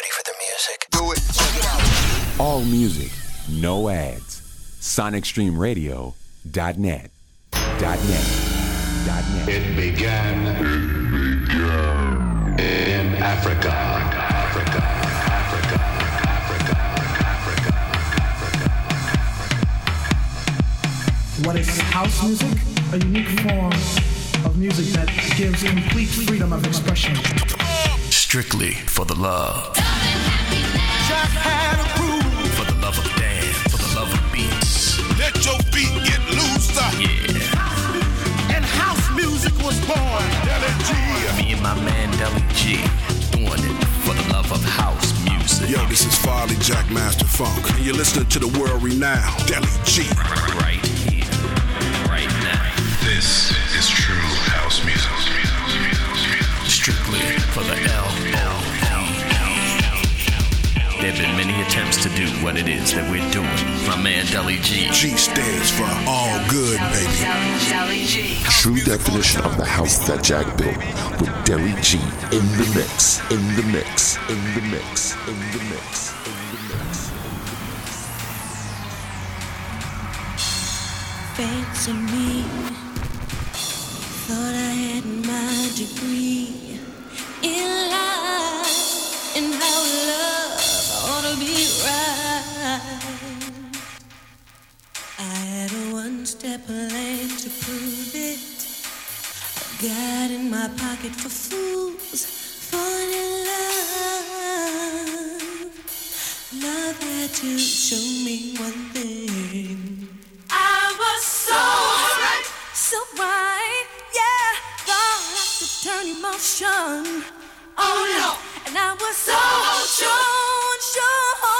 ready for the music. Do it. All music, no ads. SonicStreamRadio.net. .net. .net. .net. It began, in Africa. Africa. Africa. Africa. Africa. What is house music? A unique form of music that gives complete freedom of expression. Strictly for the love. Get. Yeah. And house music was born. Deli G. Me and my man Deli G. Doing it for the love of house music. Yo, this is Farley Jack Master Funk, and you're listening to the world renowned Deli G. Right here. Right now. This is true house music. Strictly for the L O There have been many attempts to do what it is that we're doing. My man Deli G. G stands for all good, baby. g True definition of the house that Jack built with Deli G in the mix, in the mix, in the mix, in the mix, in the mix. Fancy me. Thought I had my degree in life and how love turn emotion. Oh no, and I was so sure, sure,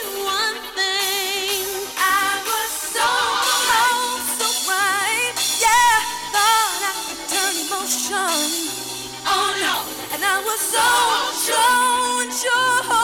was so sure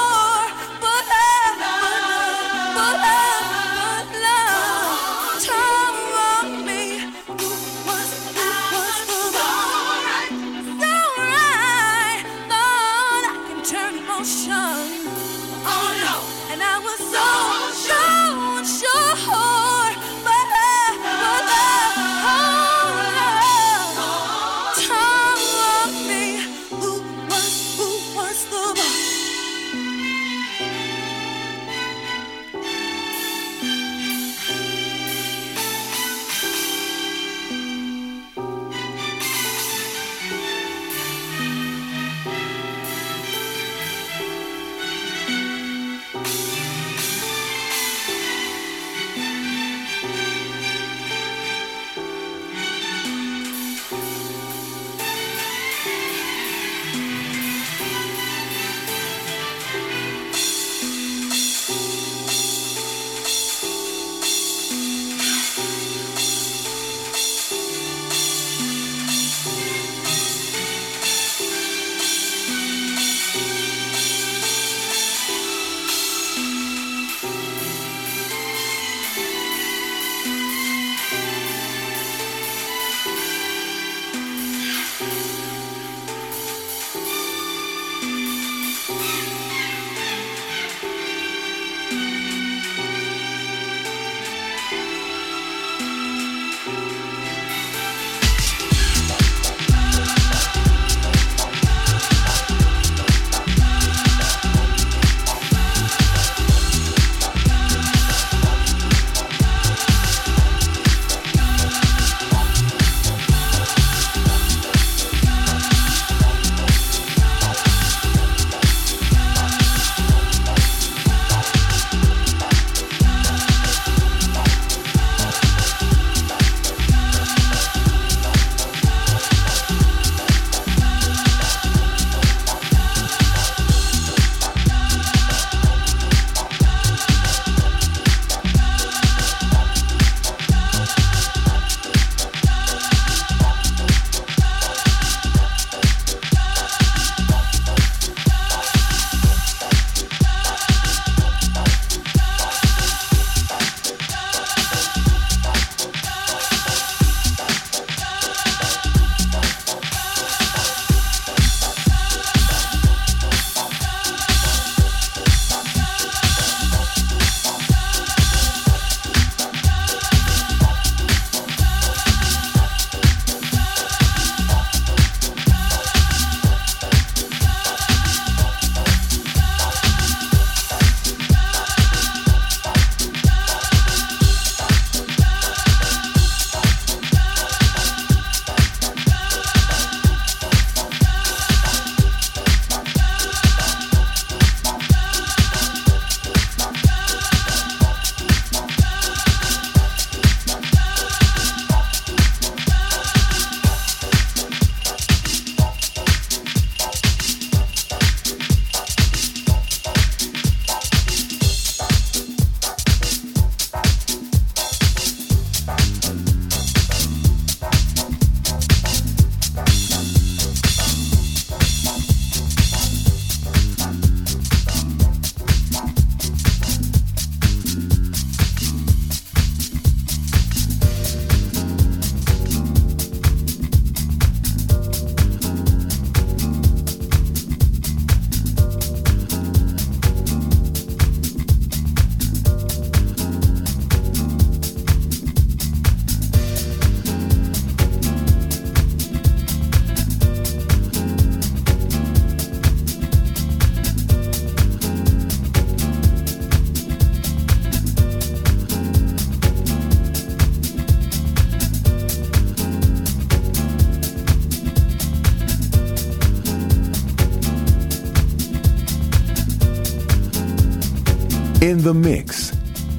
In the mix.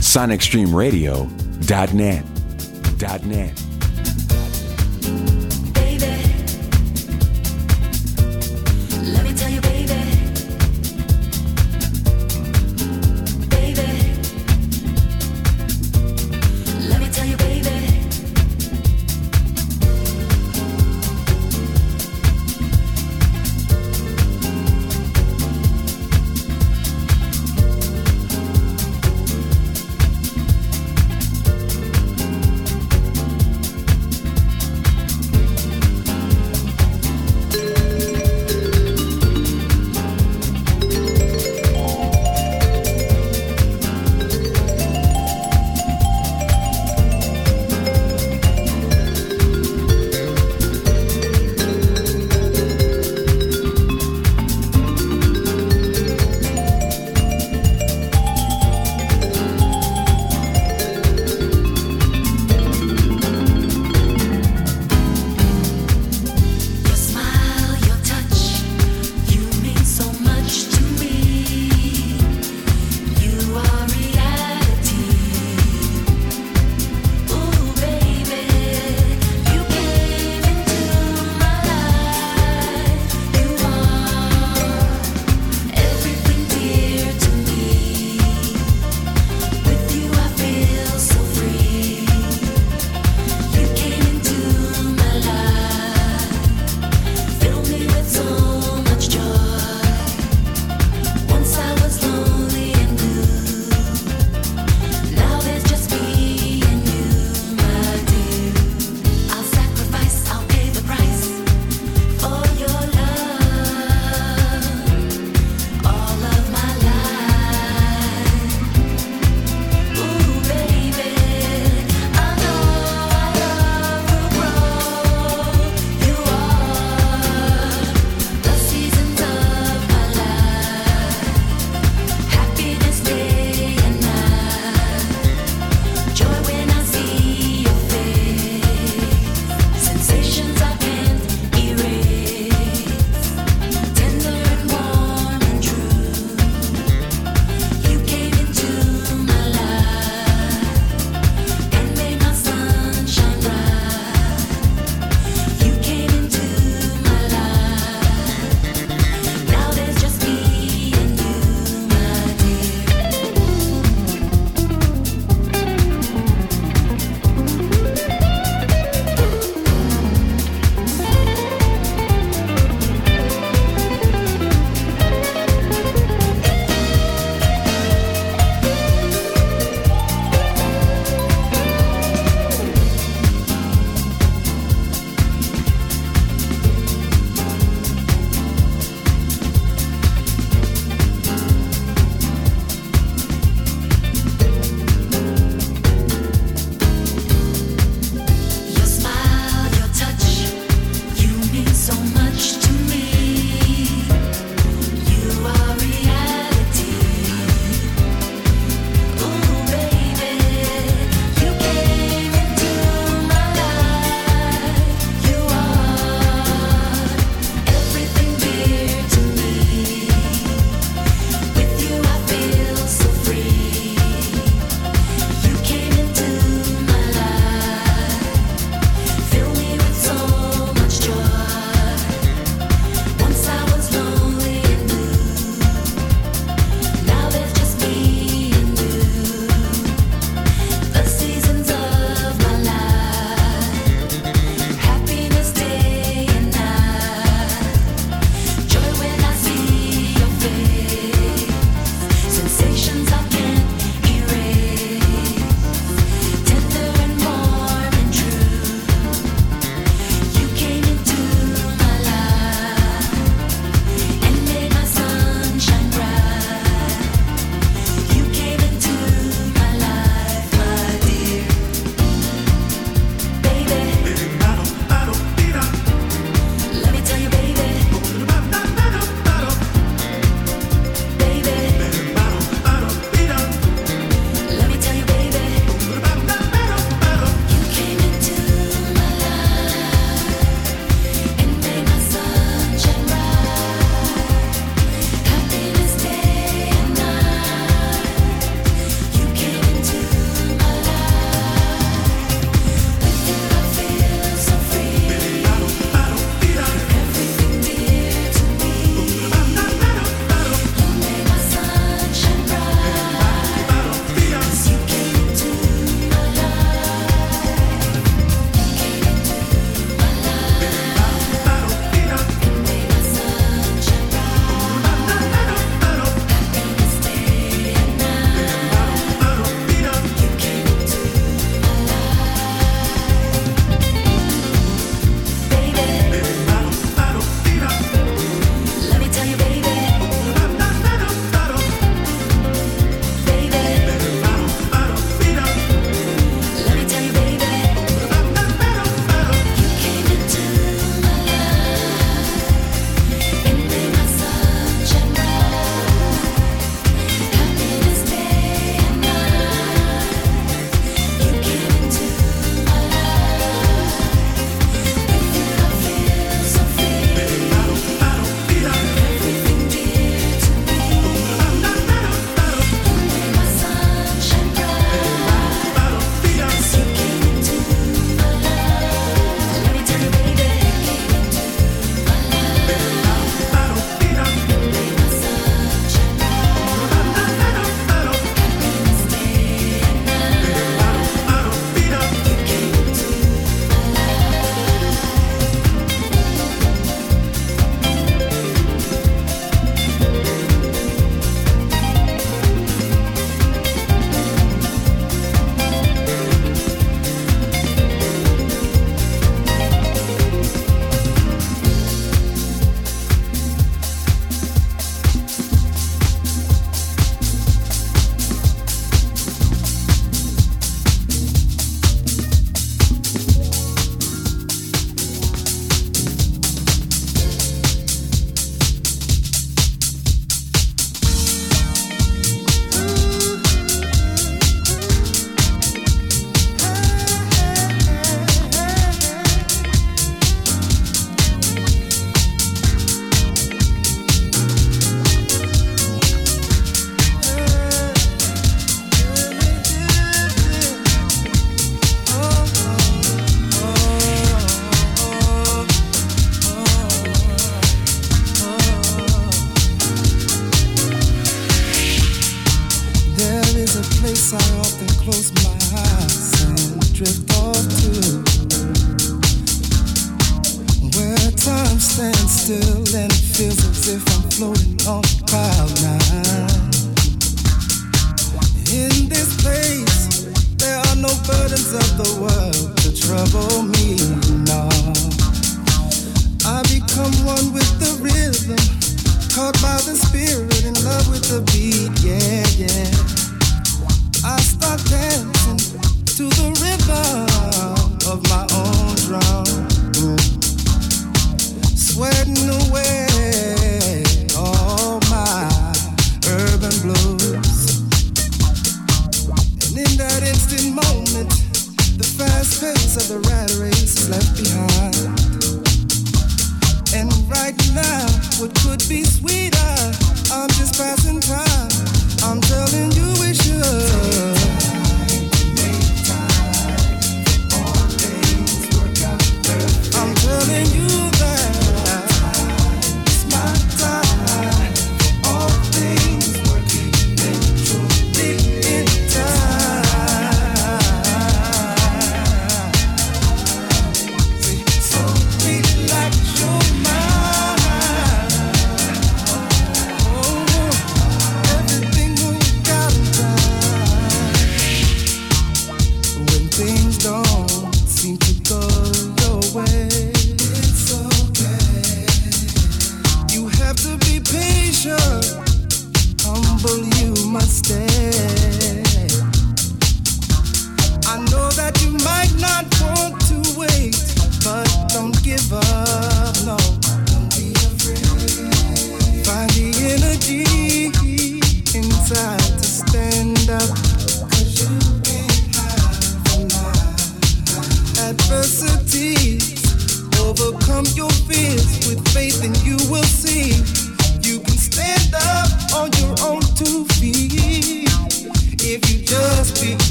SonicStreamRadio.net. Net.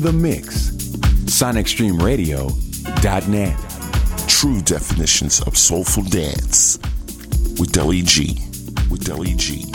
The mix. SonicStreamRadio.net. True definitions of soulful dance with Deli G. With Deli G.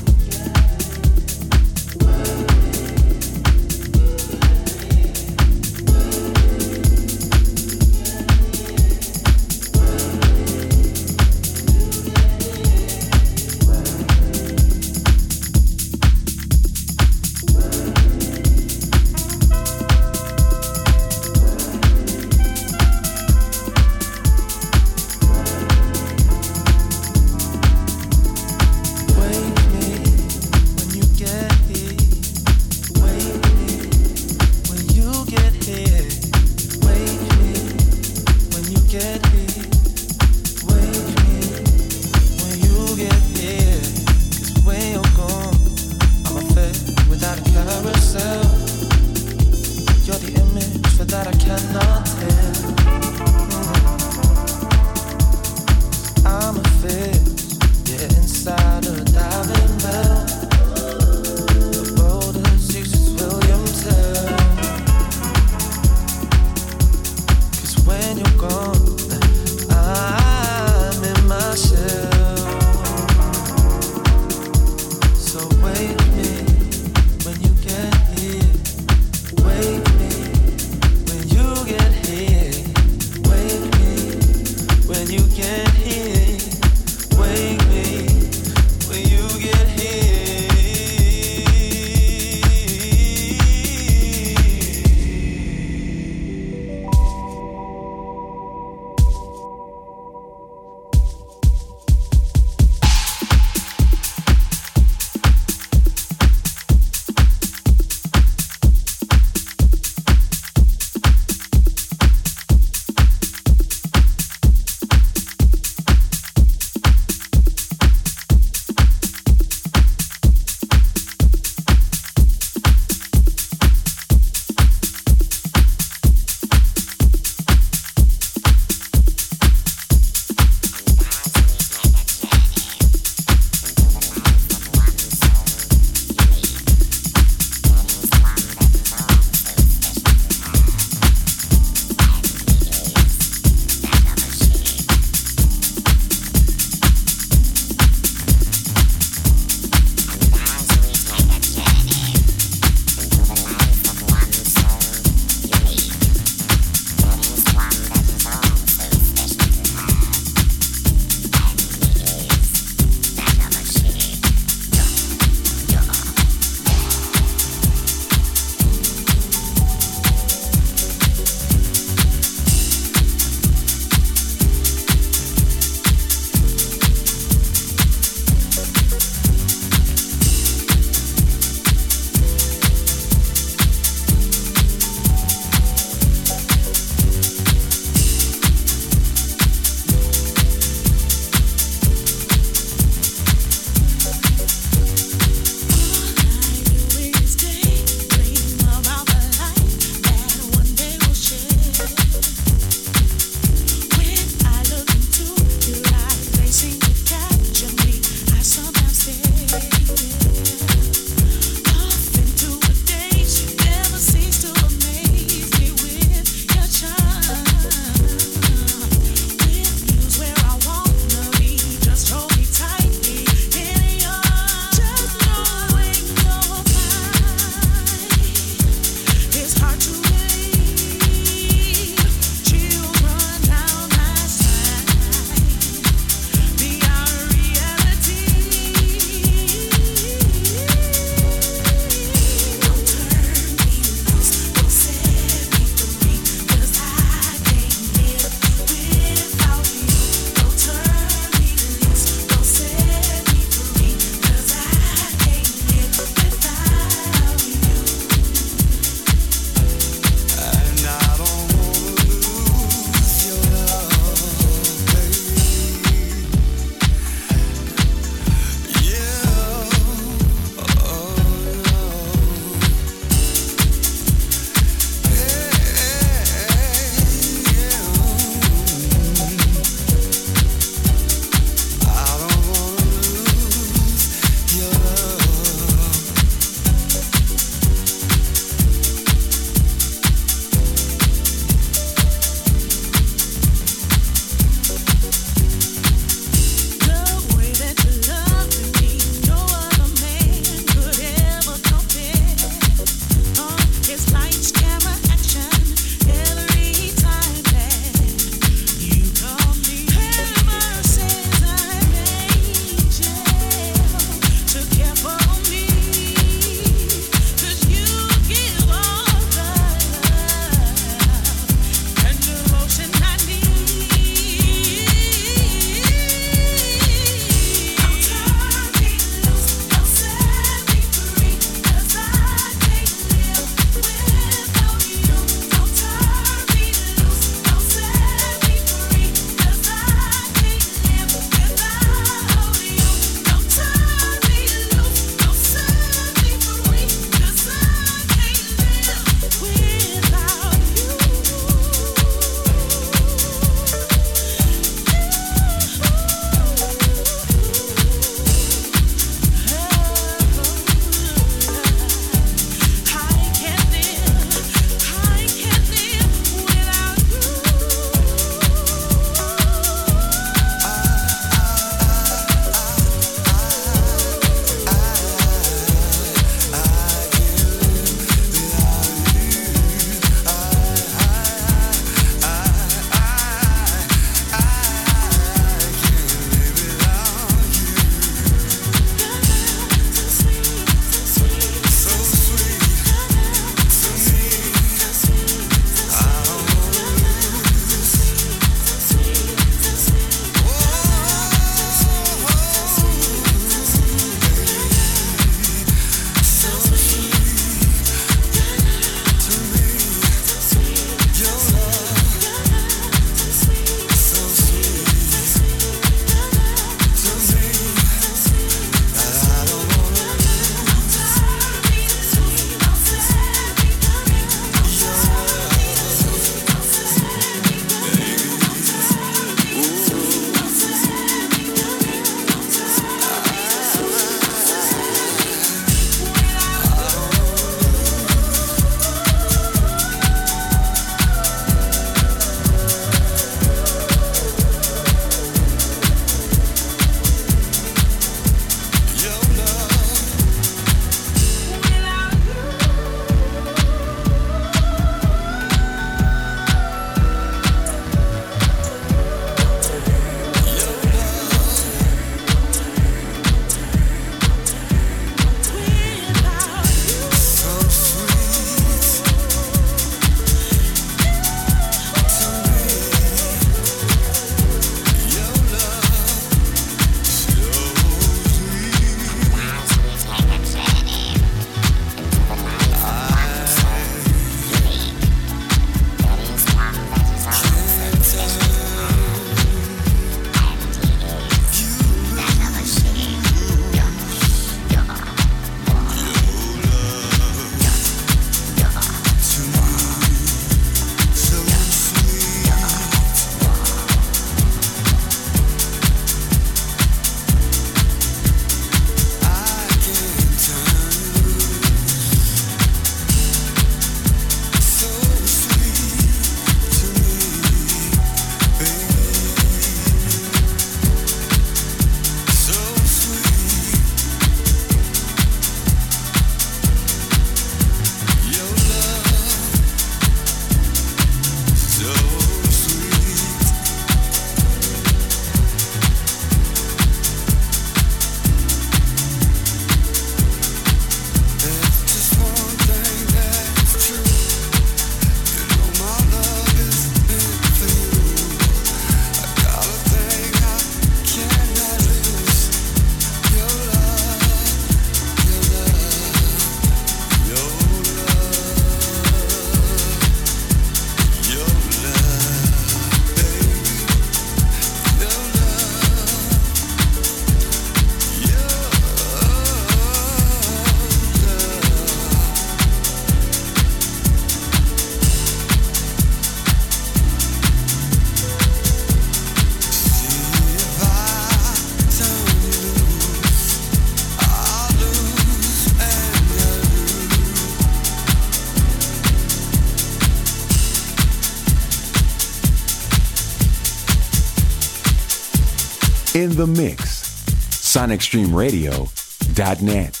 In the mix. SonicStreamRadio.net.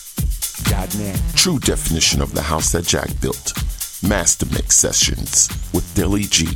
.net. True definition of the house that Jack built. Master Mix Sessions with Deli G.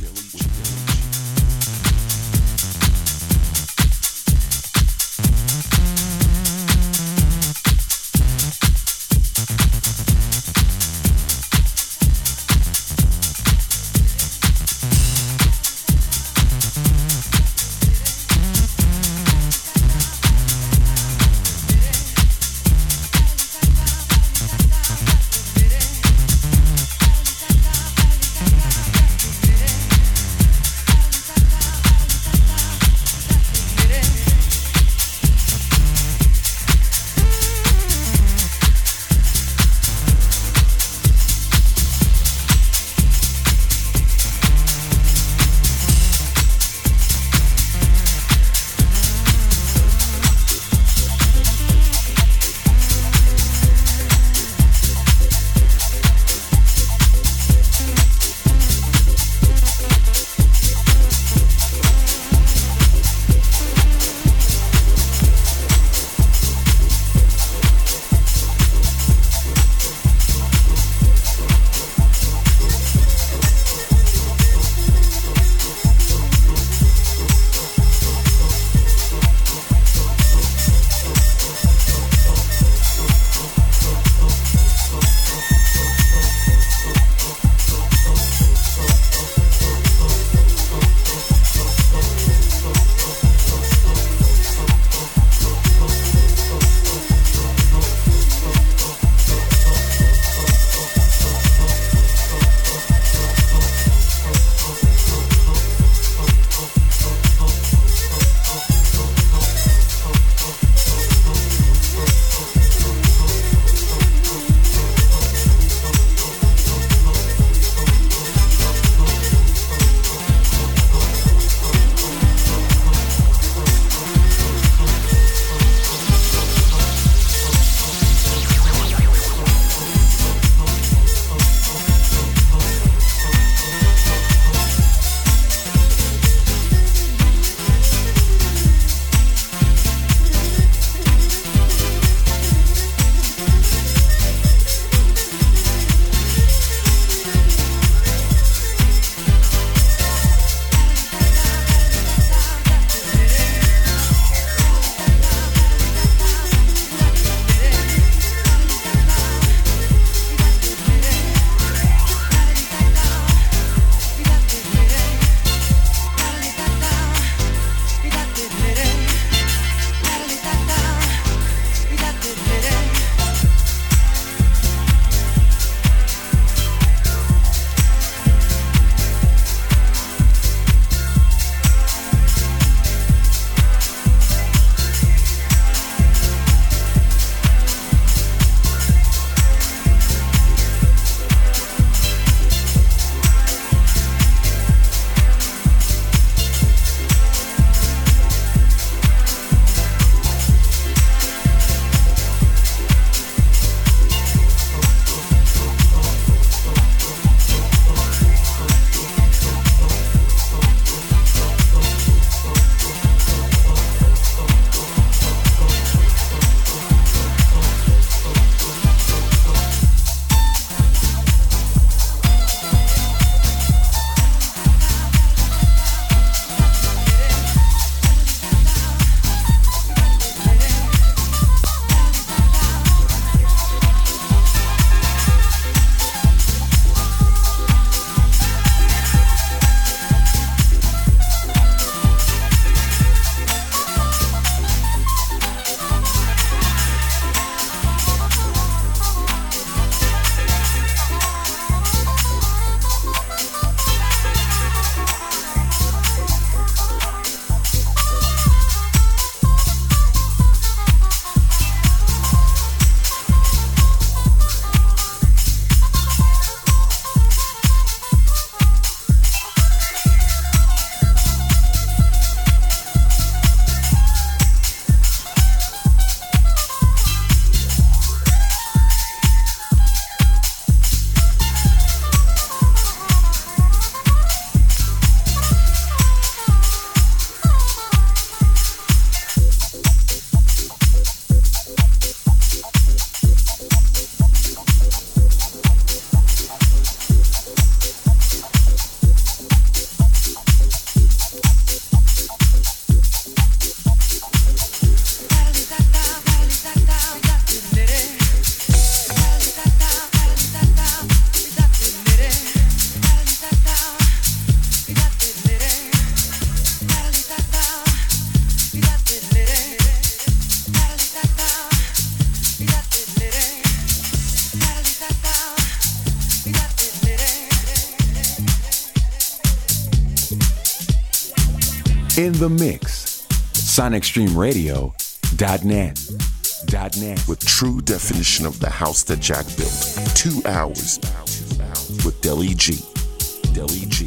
SonicStreamRadio.net. Net. With true definition of the house that Jack built. Two hours with Deli G. Deli G.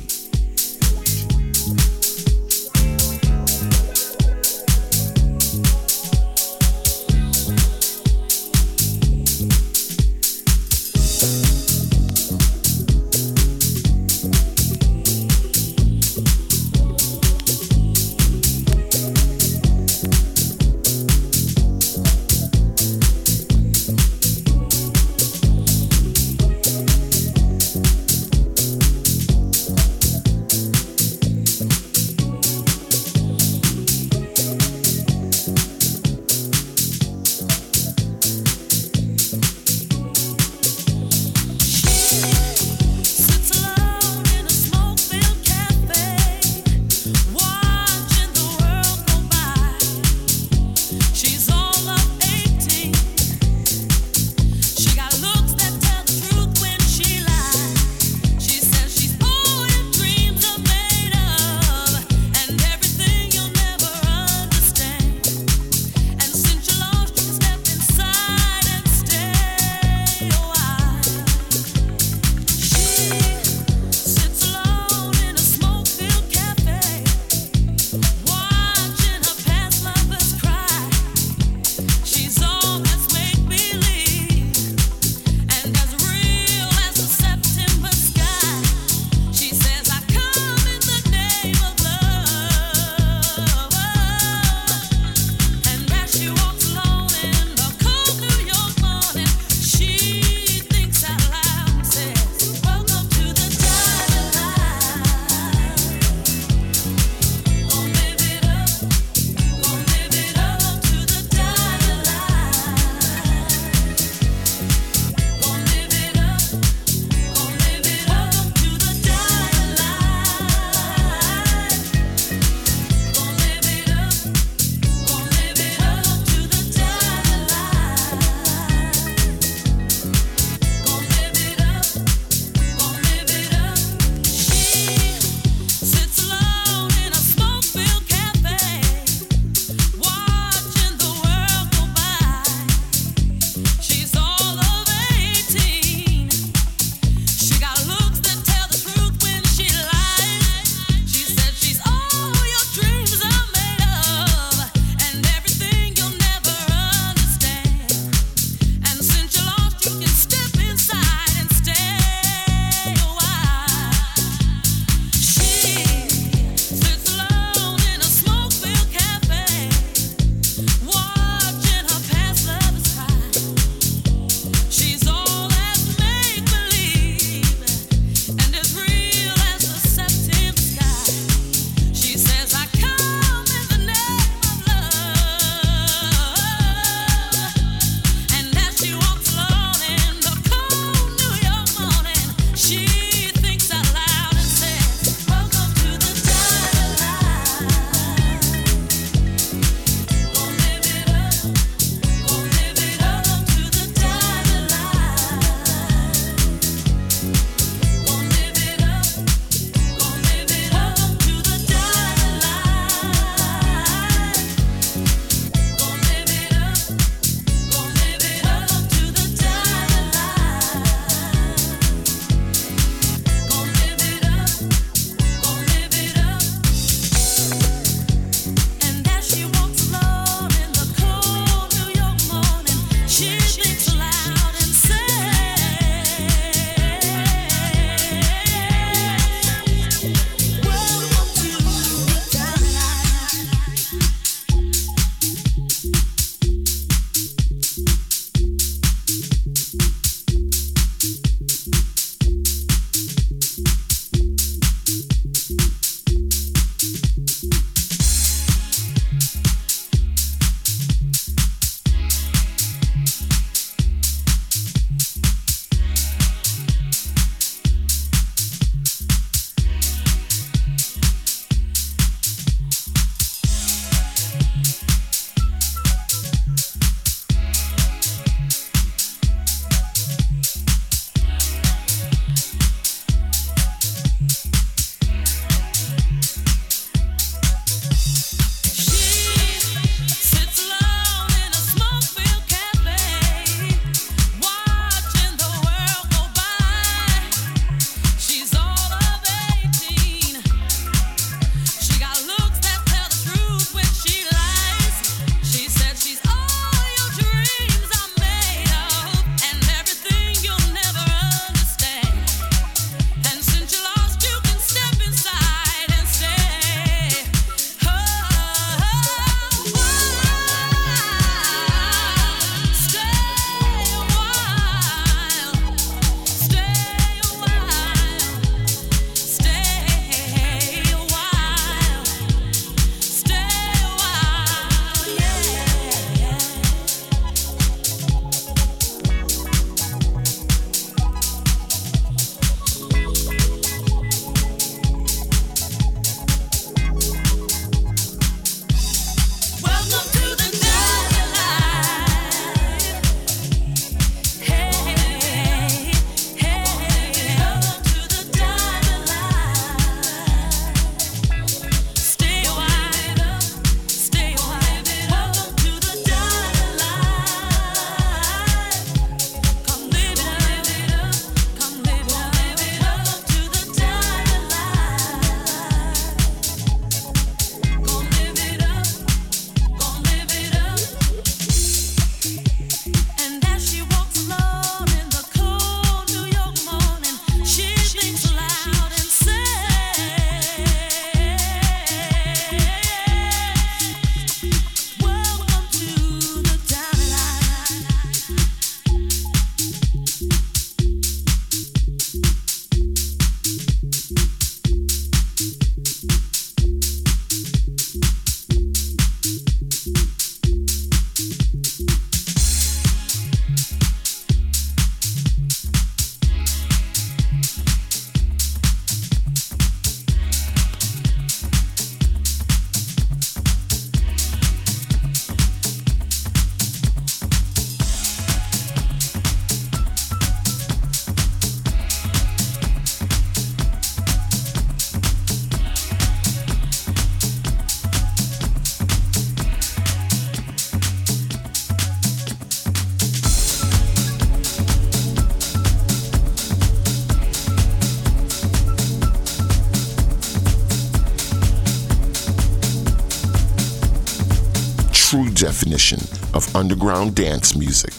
underground dance music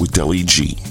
with Deli G.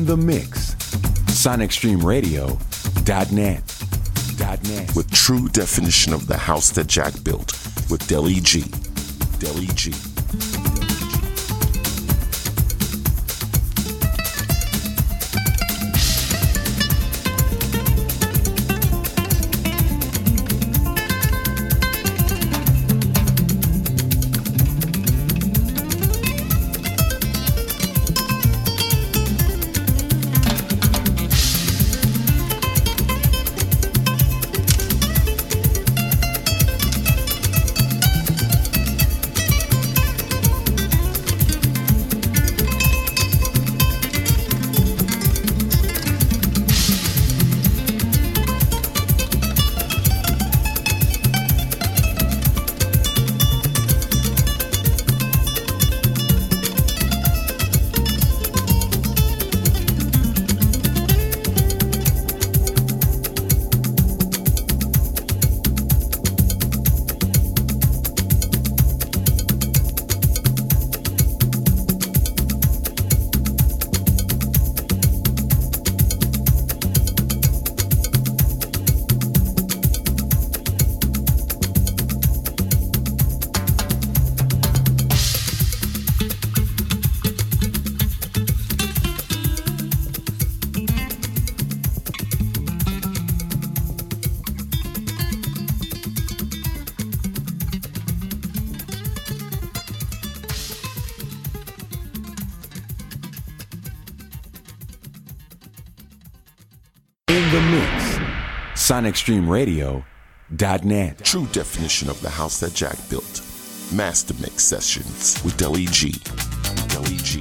In the mix. SonicStreamRadio.net. .net. With true definition of the house that Jack built with Deli G. Deli G. the mix. SonicStreamRadio.net. True definition of the house that Jack built. Master Mix Sessions with Deli G. Deli G.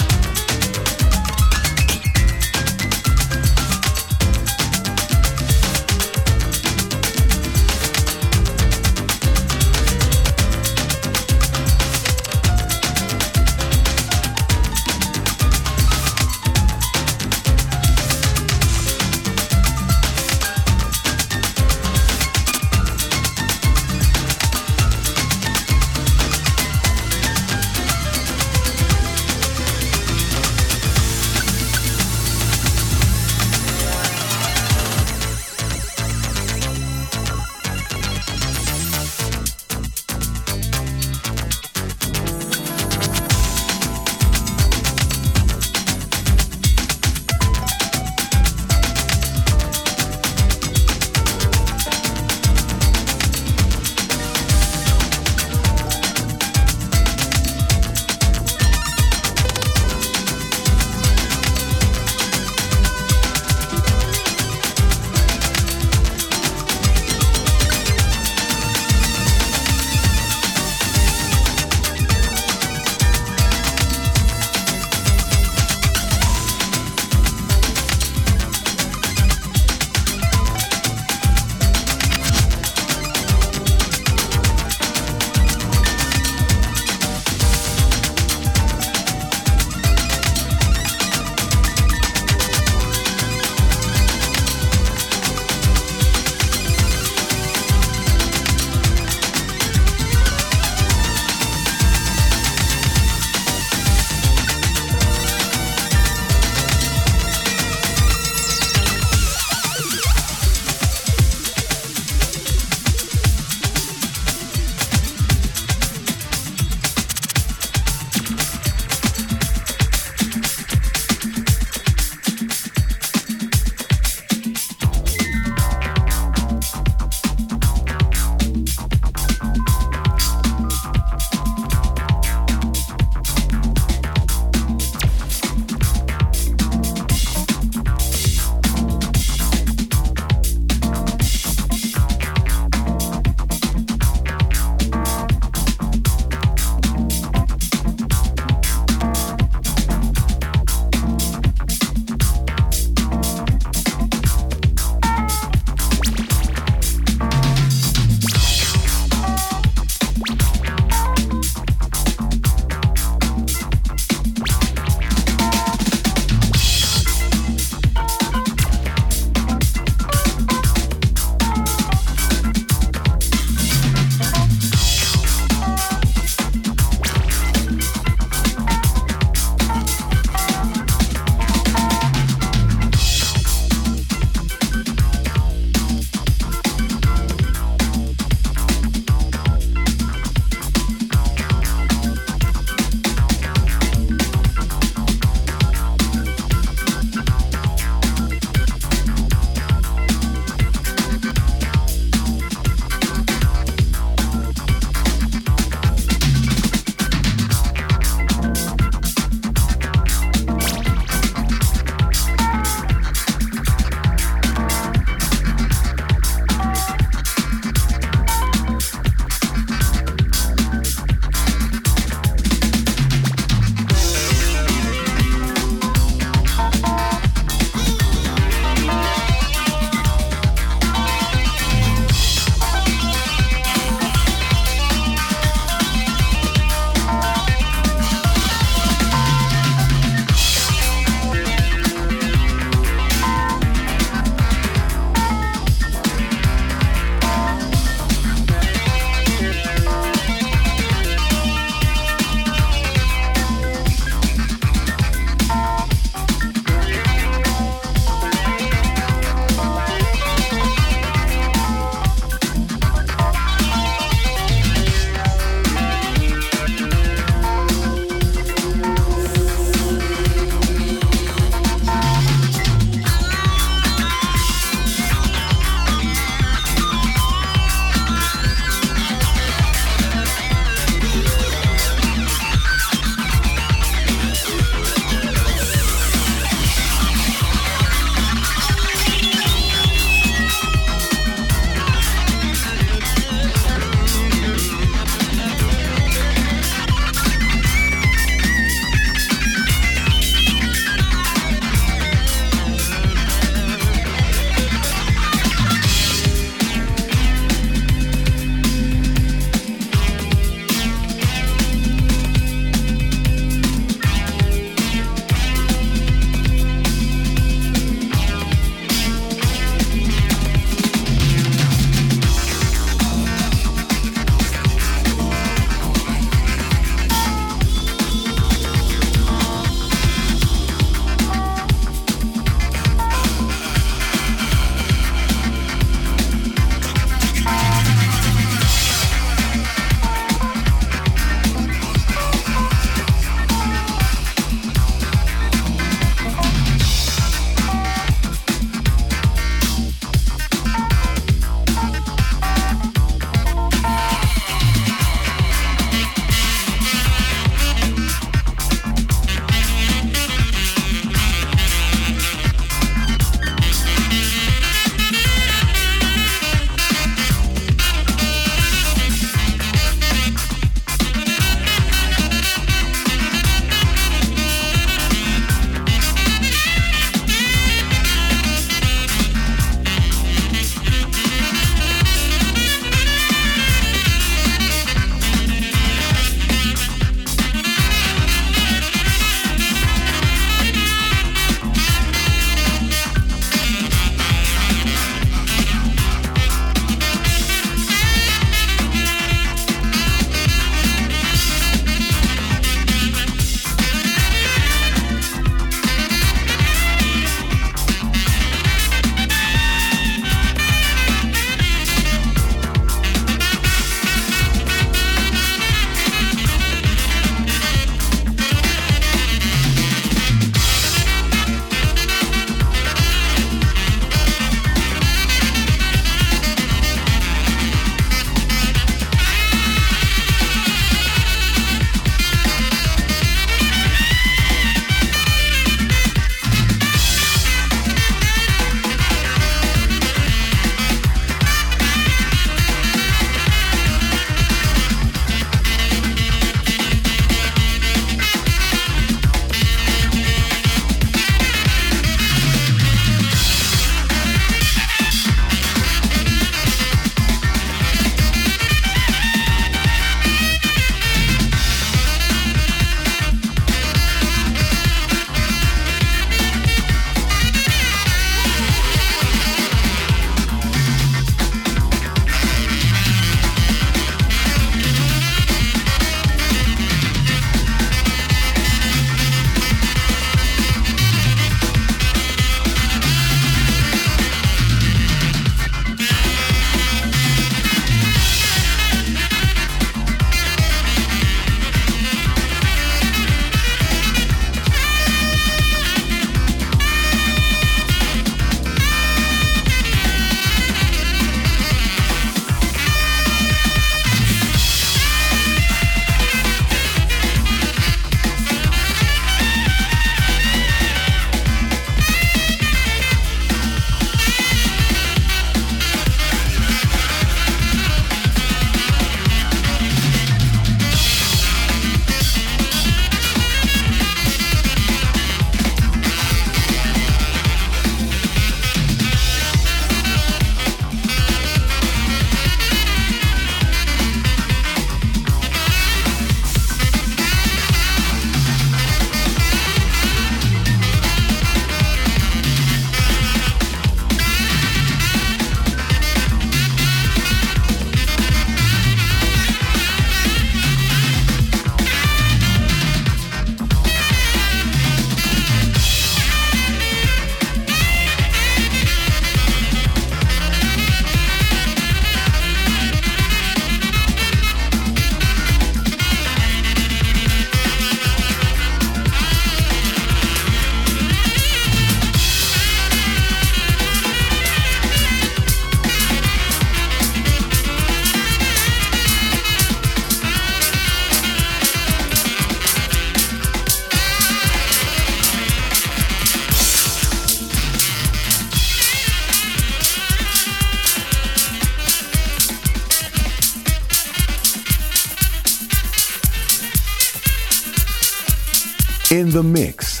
the mix.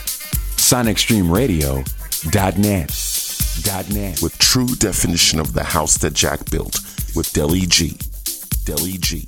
SonicStreamRadio.net. Net. With true definition of the house that Jack built with Deli G. Deli G.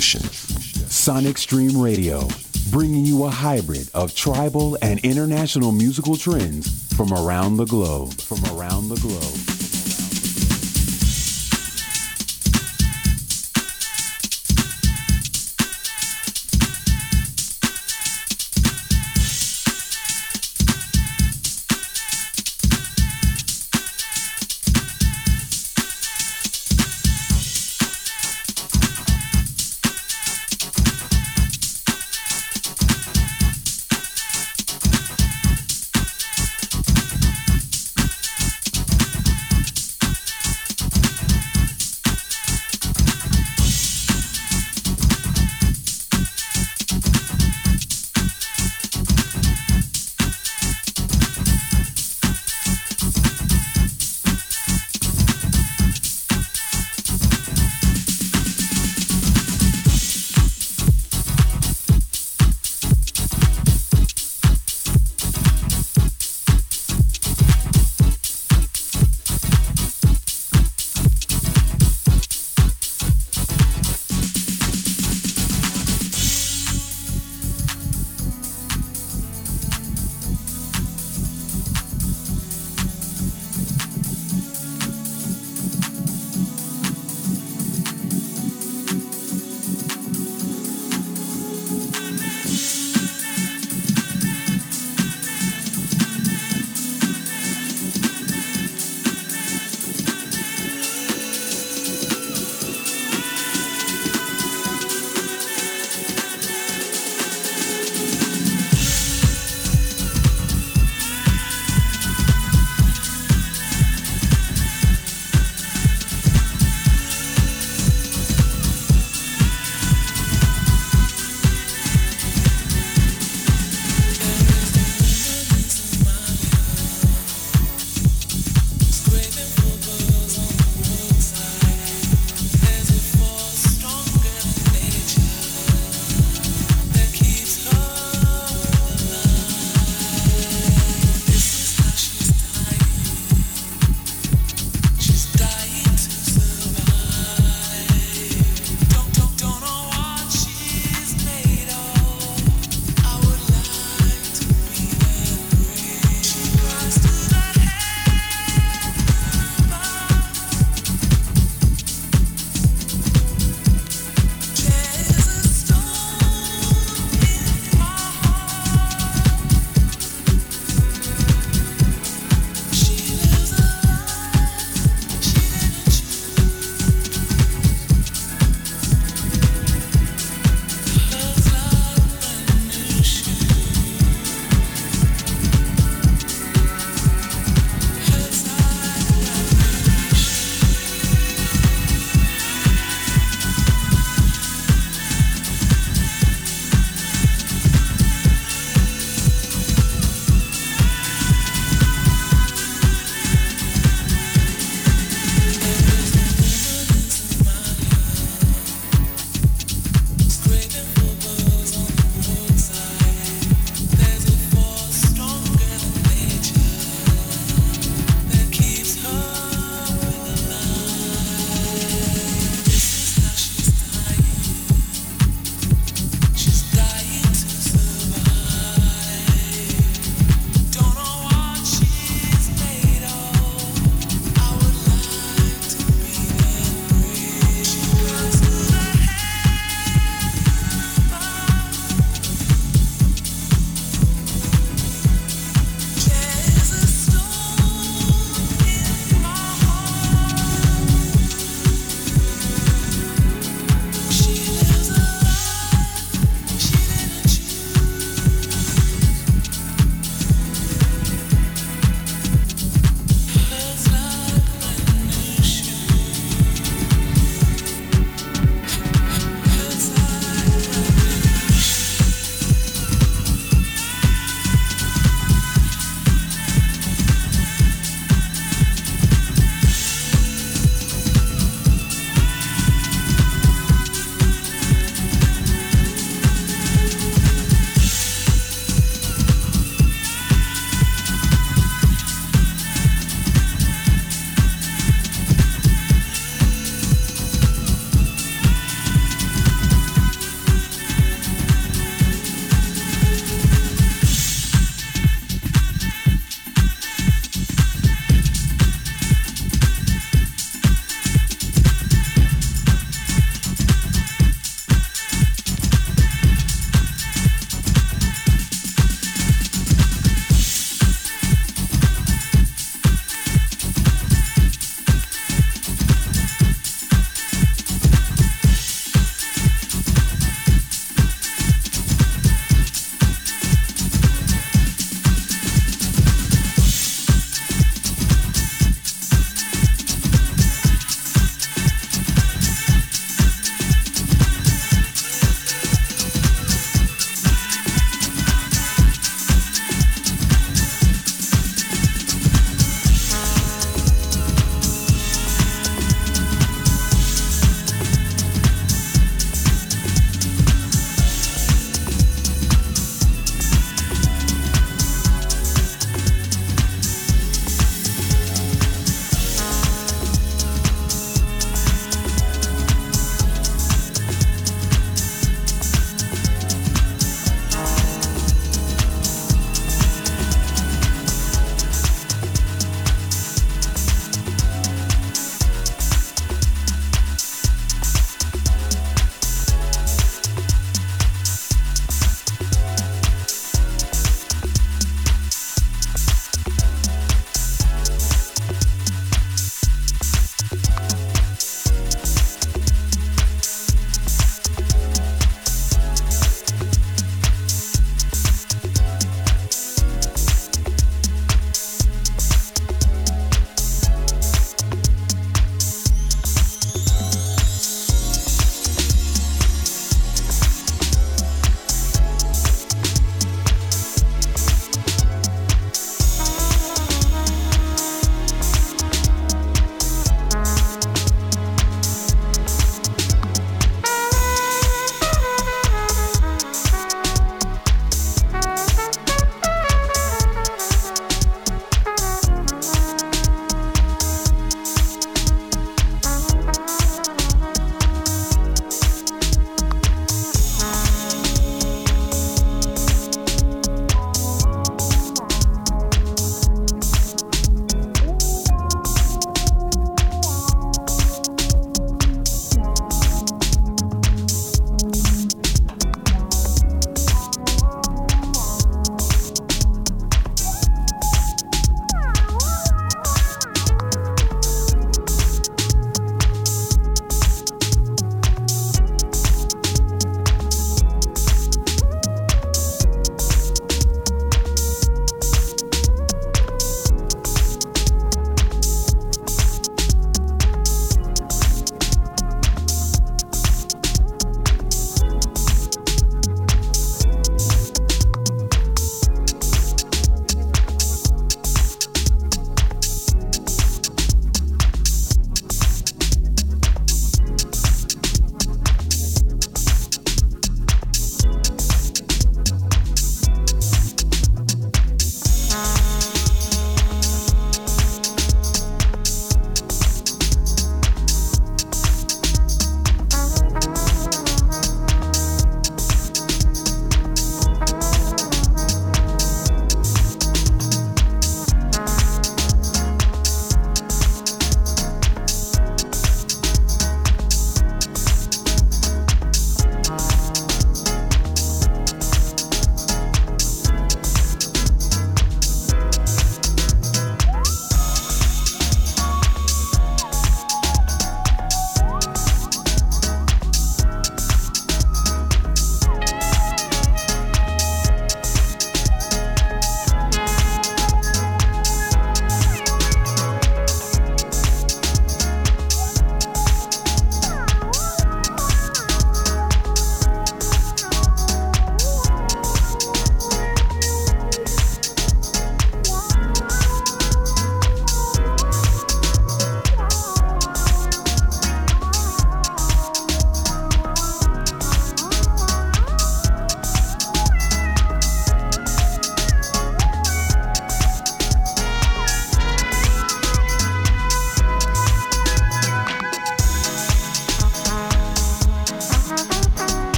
Sonic Stream Radio, bringing you a hybrid of tribal and international musical trends from around the globe. From around the globe.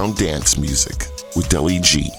Underground dance music with Deli G.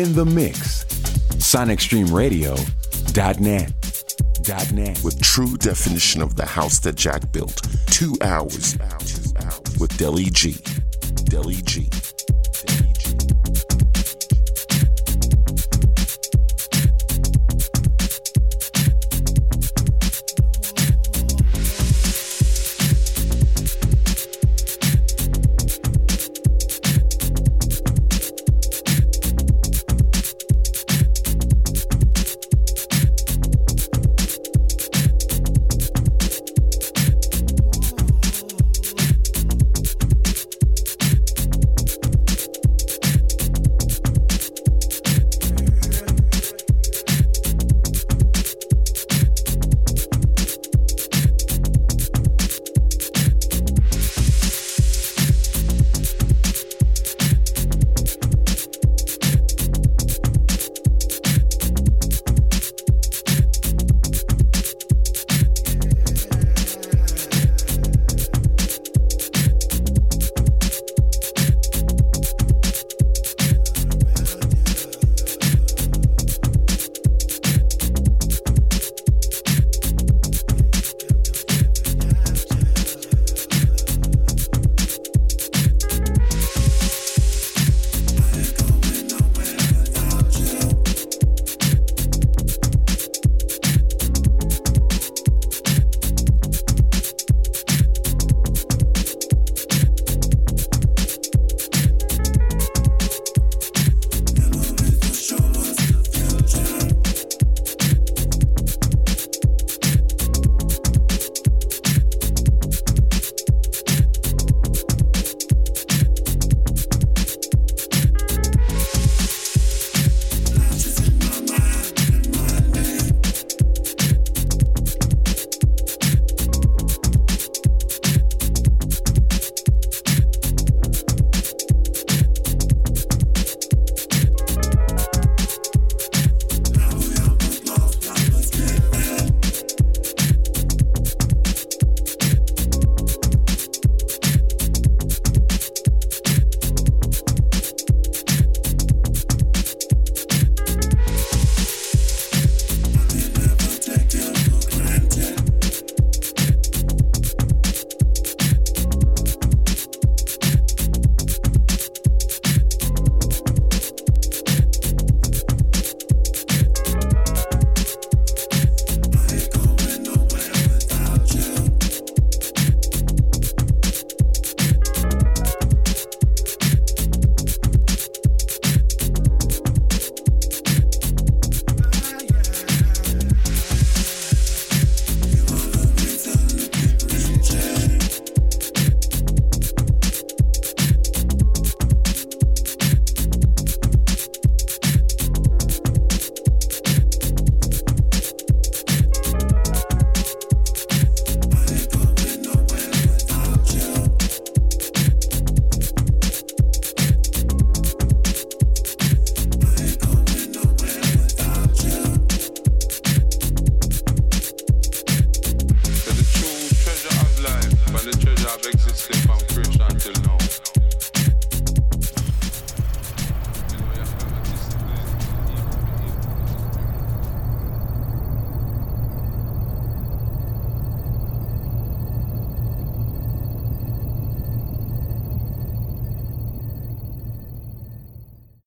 In the mix. SonicStreamRadio.net. Net. With true definition of the house that Jack built. Two hours with Deli G. Deli G.